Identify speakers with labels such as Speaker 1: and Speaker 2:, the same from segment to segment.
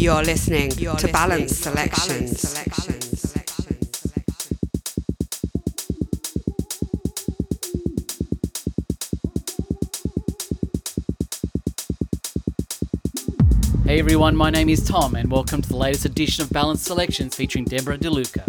Speaker 1: You're listening You're to Balance Selections. Selections.
Speaker 2: Hey everyone, my name is Tom, and welcome to the latest edition of Balance Selections featuring Deborah DeLuca.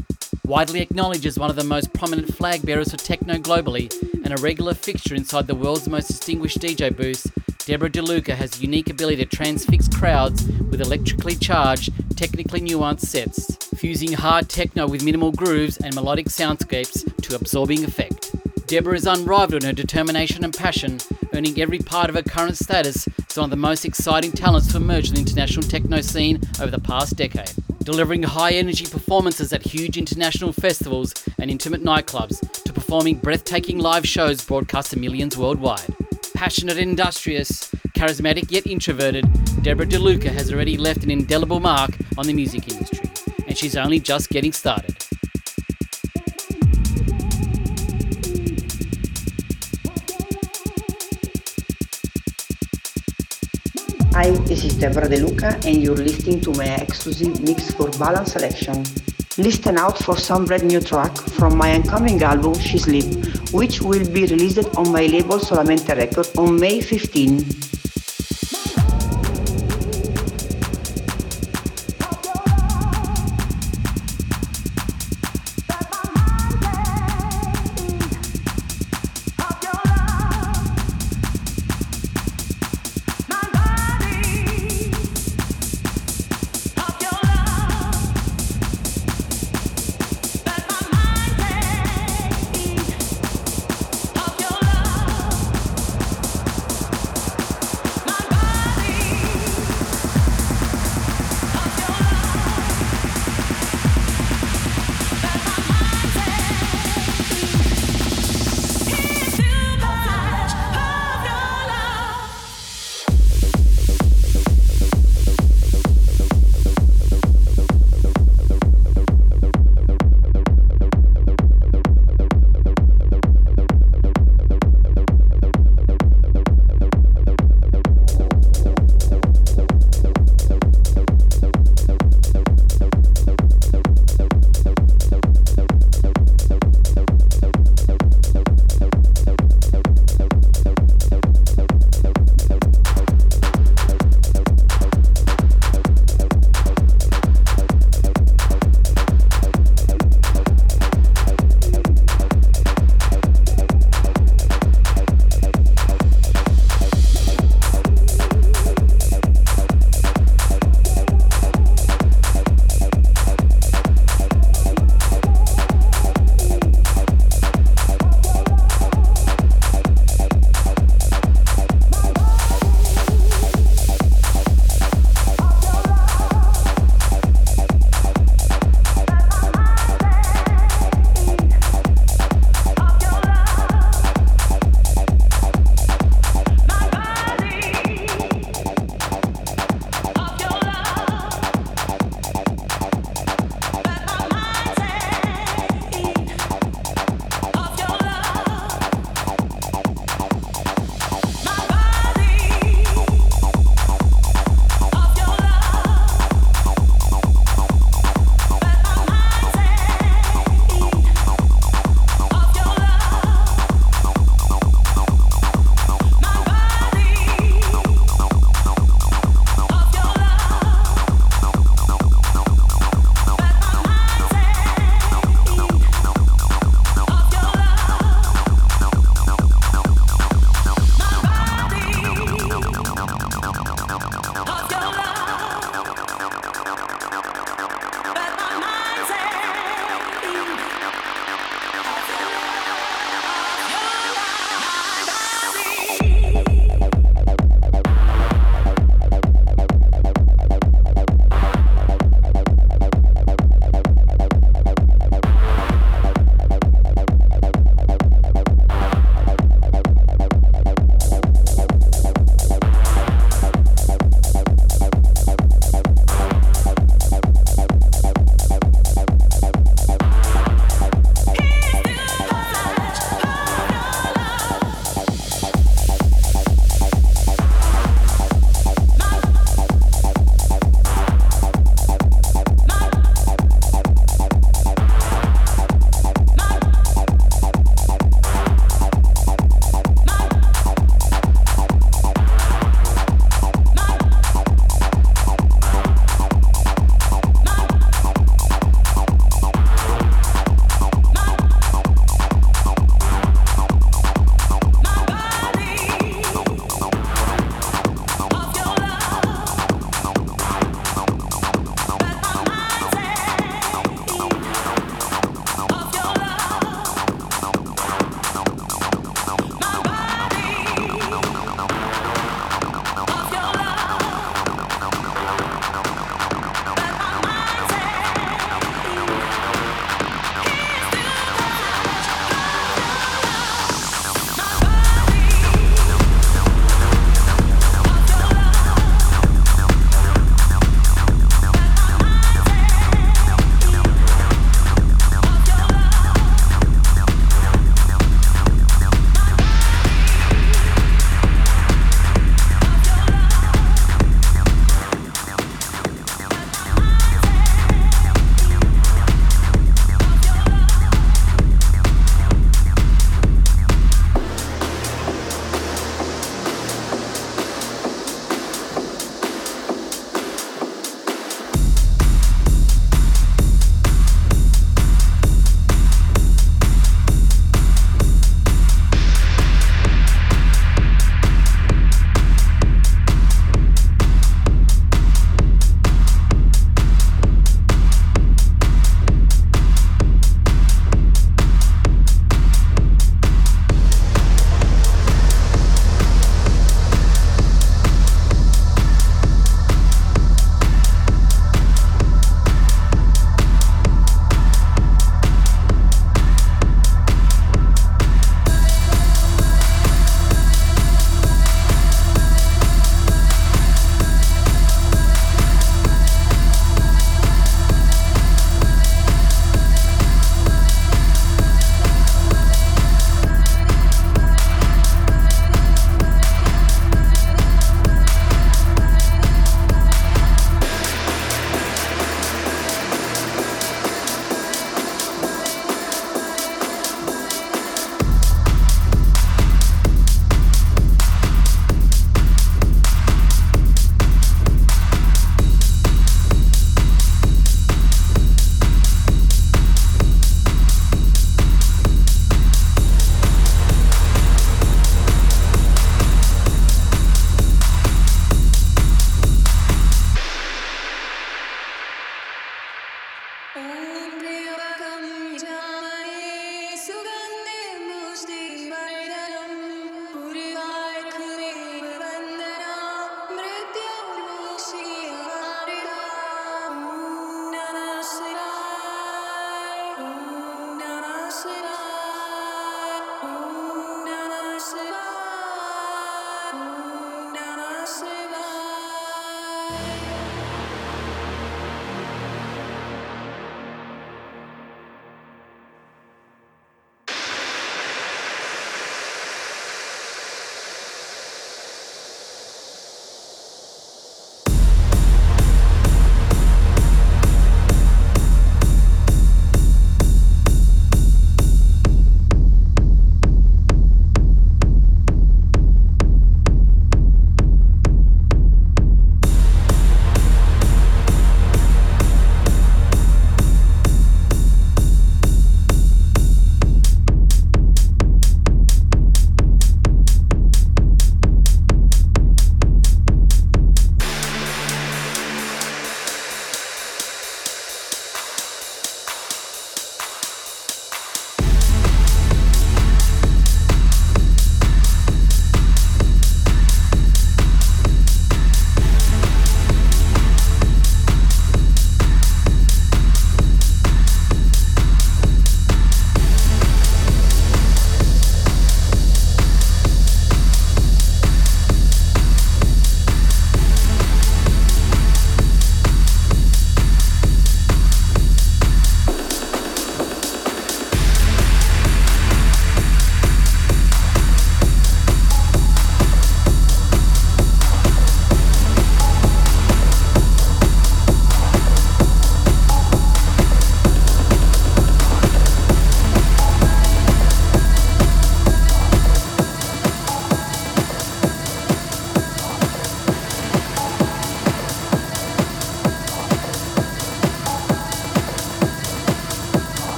Speaker 2: Widely acknowledged as one of the most prominent flag bearers for techno globally and a regular fixture inside the world's most distinguished DJ booths, Deborah DeLuca has the unique ability to transfix crowds with electrically charged, technically nuanced sets, fusing hard techno with minimal grooves and melodic soundscapes to absorbing effect. Deborah is unrivaled in her determination and passion, earning every part of her current status as one of the most exciting talents to emerge in the international techno scene over the past decade. Delivering high energy performances at huge international festivals and intimate nightclubs, to performing breathtaking live shows broadcast to millions worldwide. Passionate industrious, charismatic yet introverted, Deborah DeLuca has already left an indelible mark on the music industry, and she's only just getting started.
Speaker 3: Hi, this is Deborah DeLuca, and you're listening to my exclusive mix for Balance Selection. Listen out for some brand new track from my upcoming album She Sleep, which will be released on my label Solamente Record on May 15.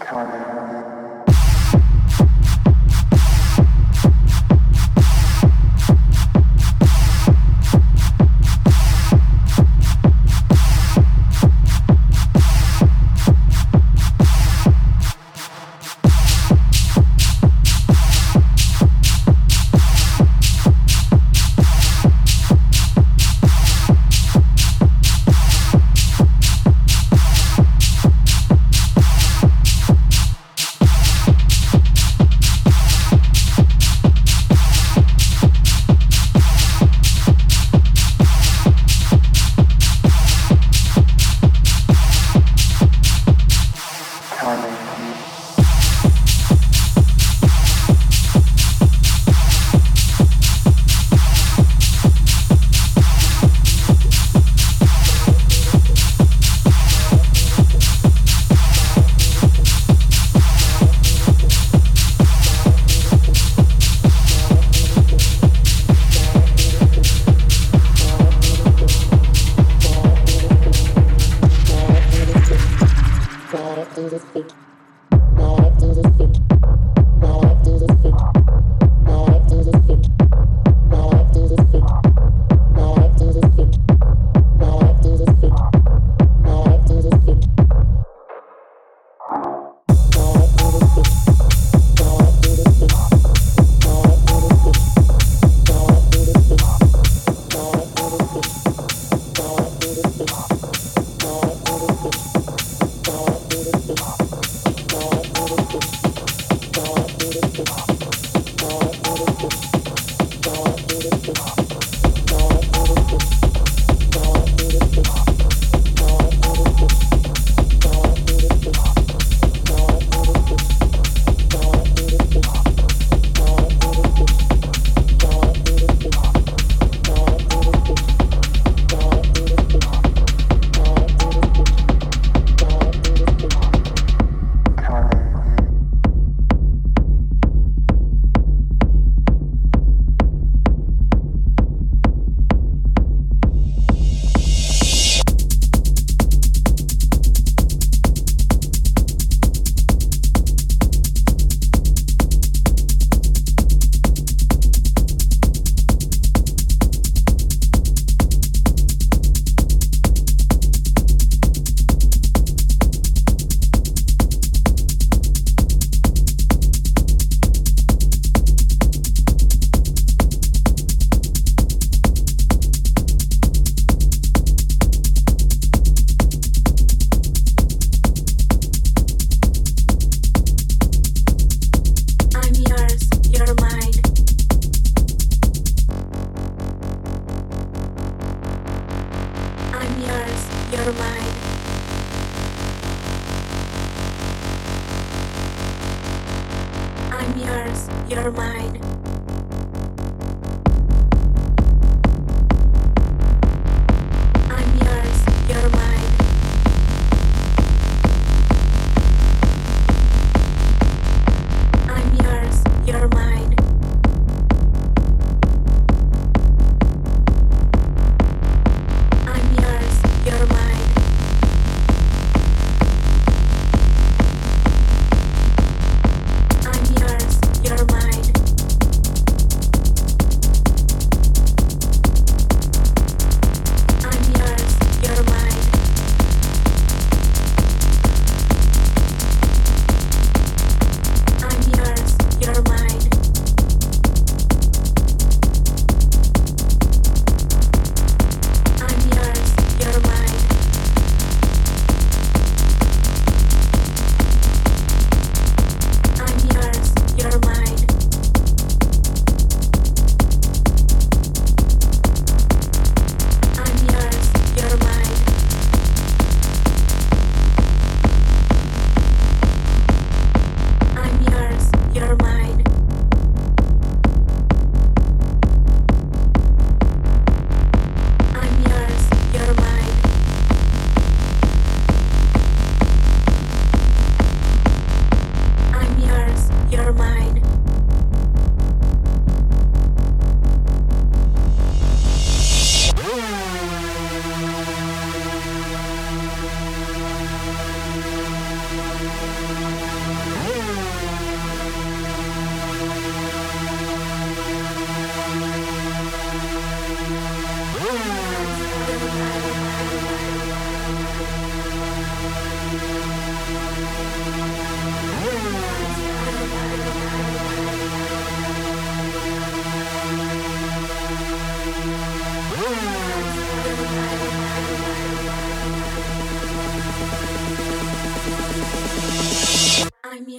Speaker 4: Come.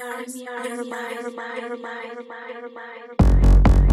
Speaker 4: arms, you're mine, you're mine, you're mine, you're mine, you're mine.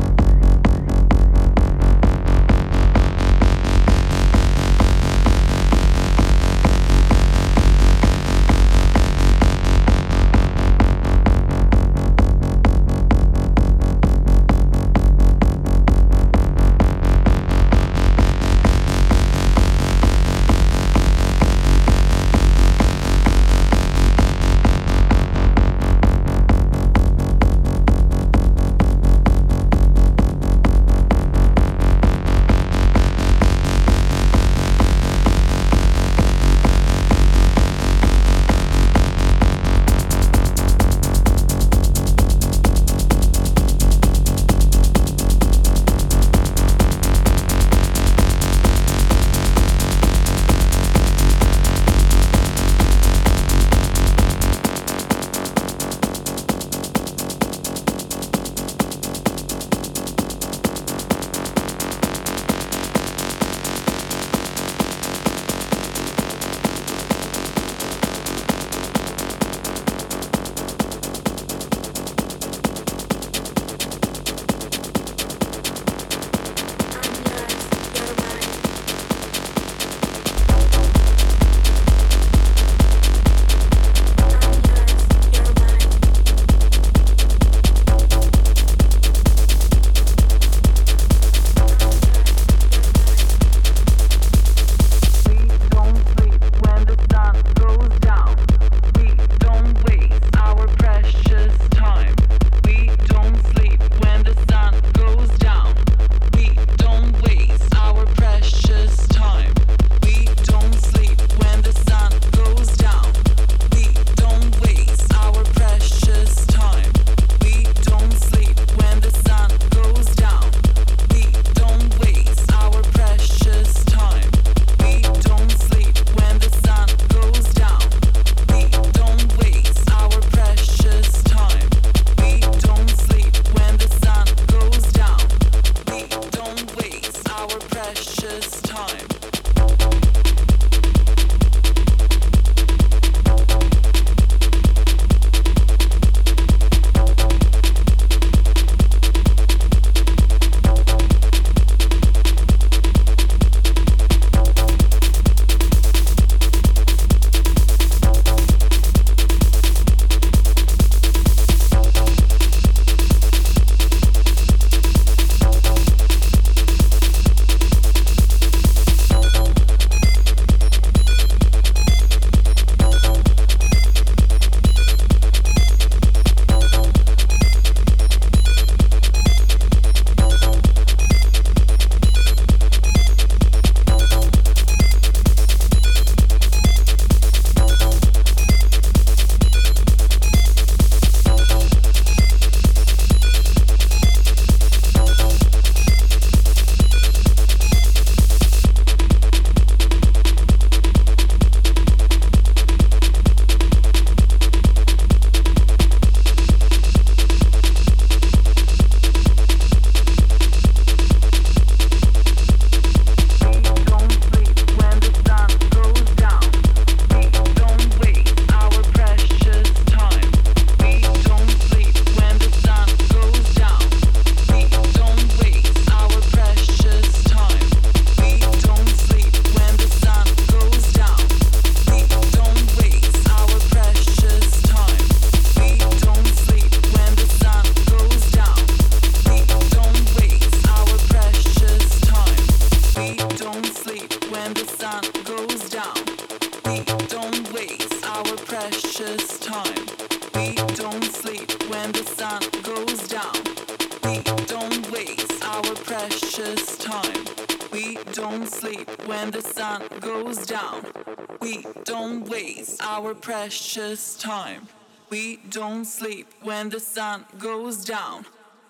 Speaker 4: Precious time. We don't sleep when the sun goes down.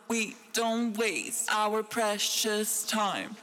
Speaker 4: We don't waste our precious time.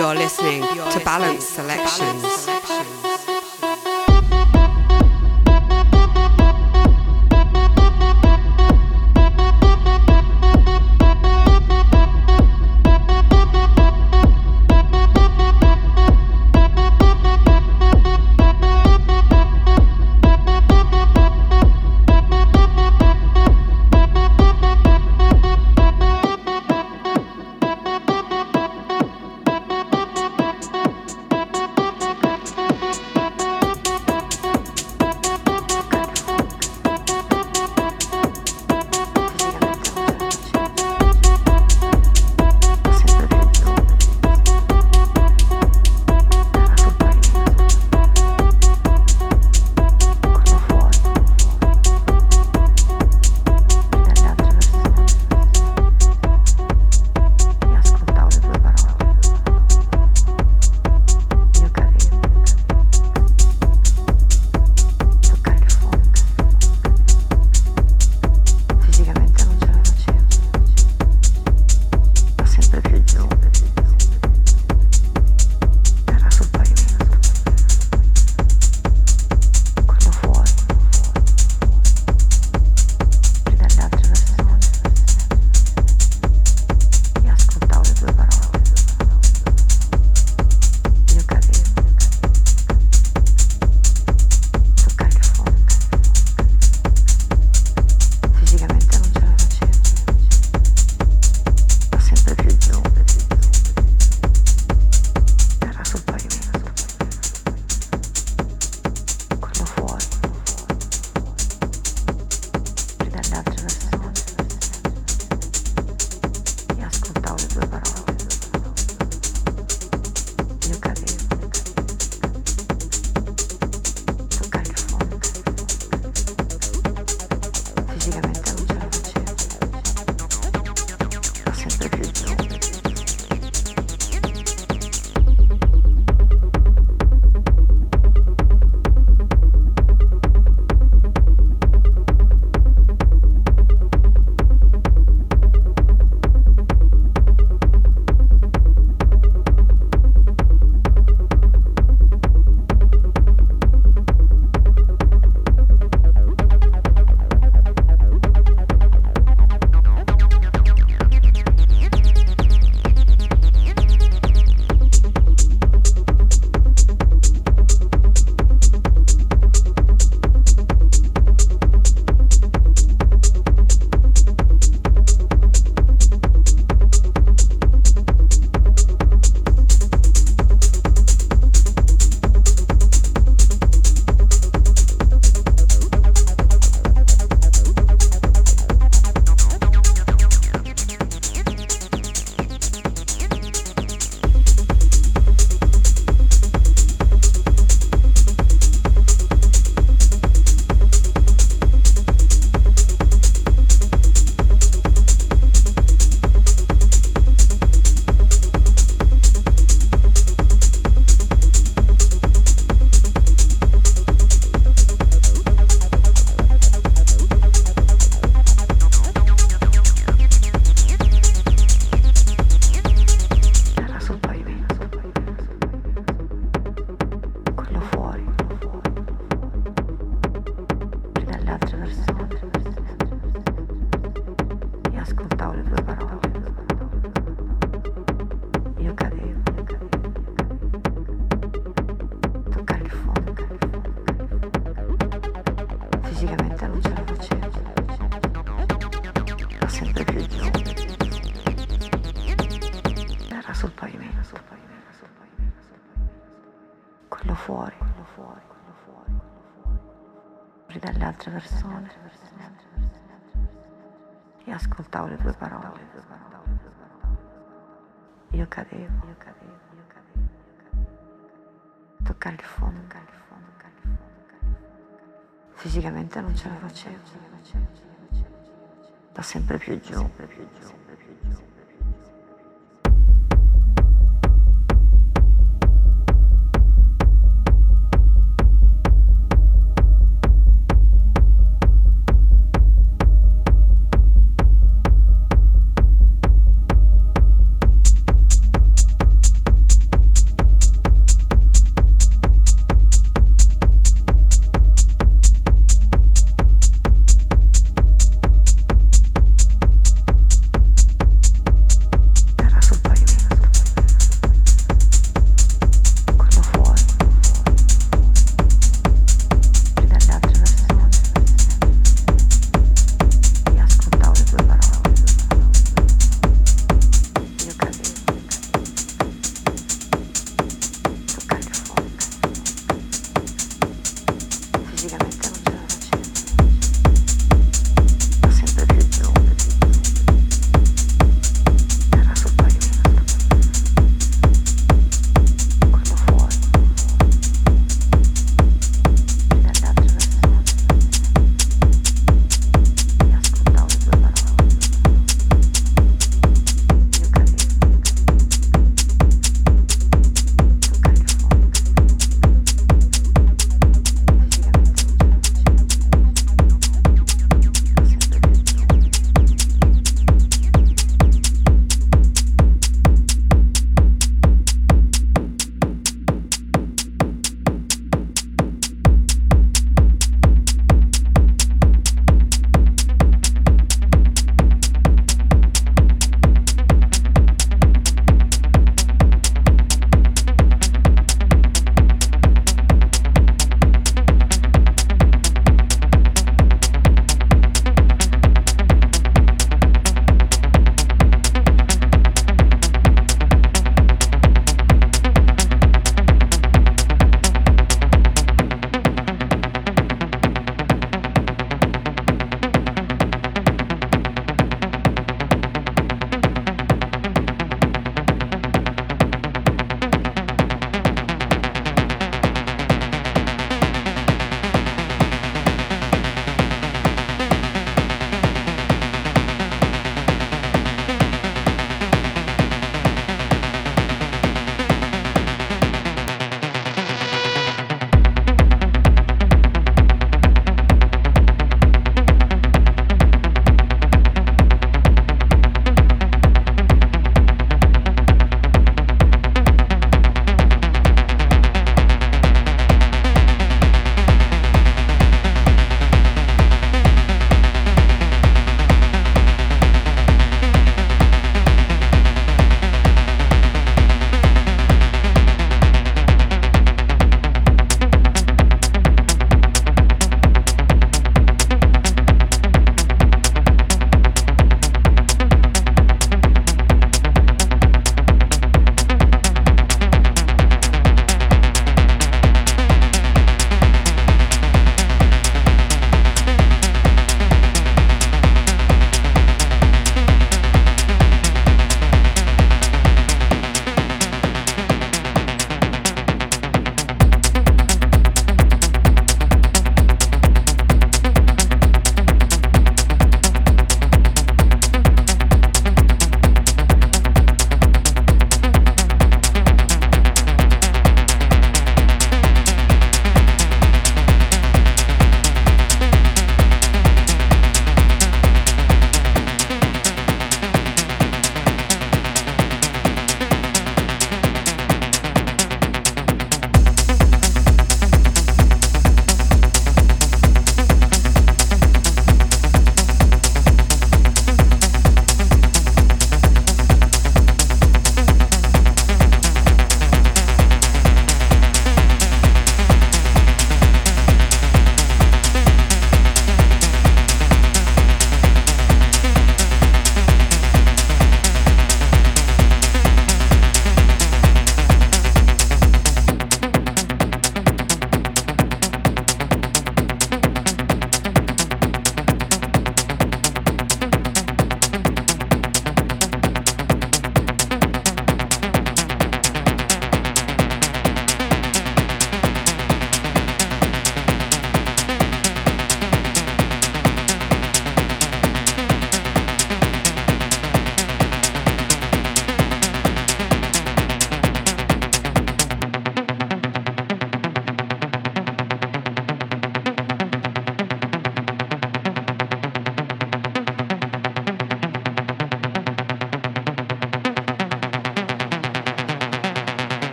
Speaker 1: You're listening to Balance Selections.
Speaker 5: ascoltavo le tue parole. Io cadevo, io cadevo, io cadevo, io cadevo. Toccare il fondo, toccare il fondo, toccare il fondo, toccare il fondo. Fisicamente non ce la facevo, ce la facevo, ce la facevo. Da sempre più giù, sempre più giù.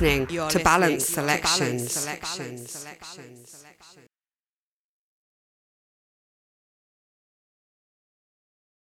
Speaker 1: Listening to Balance Selections.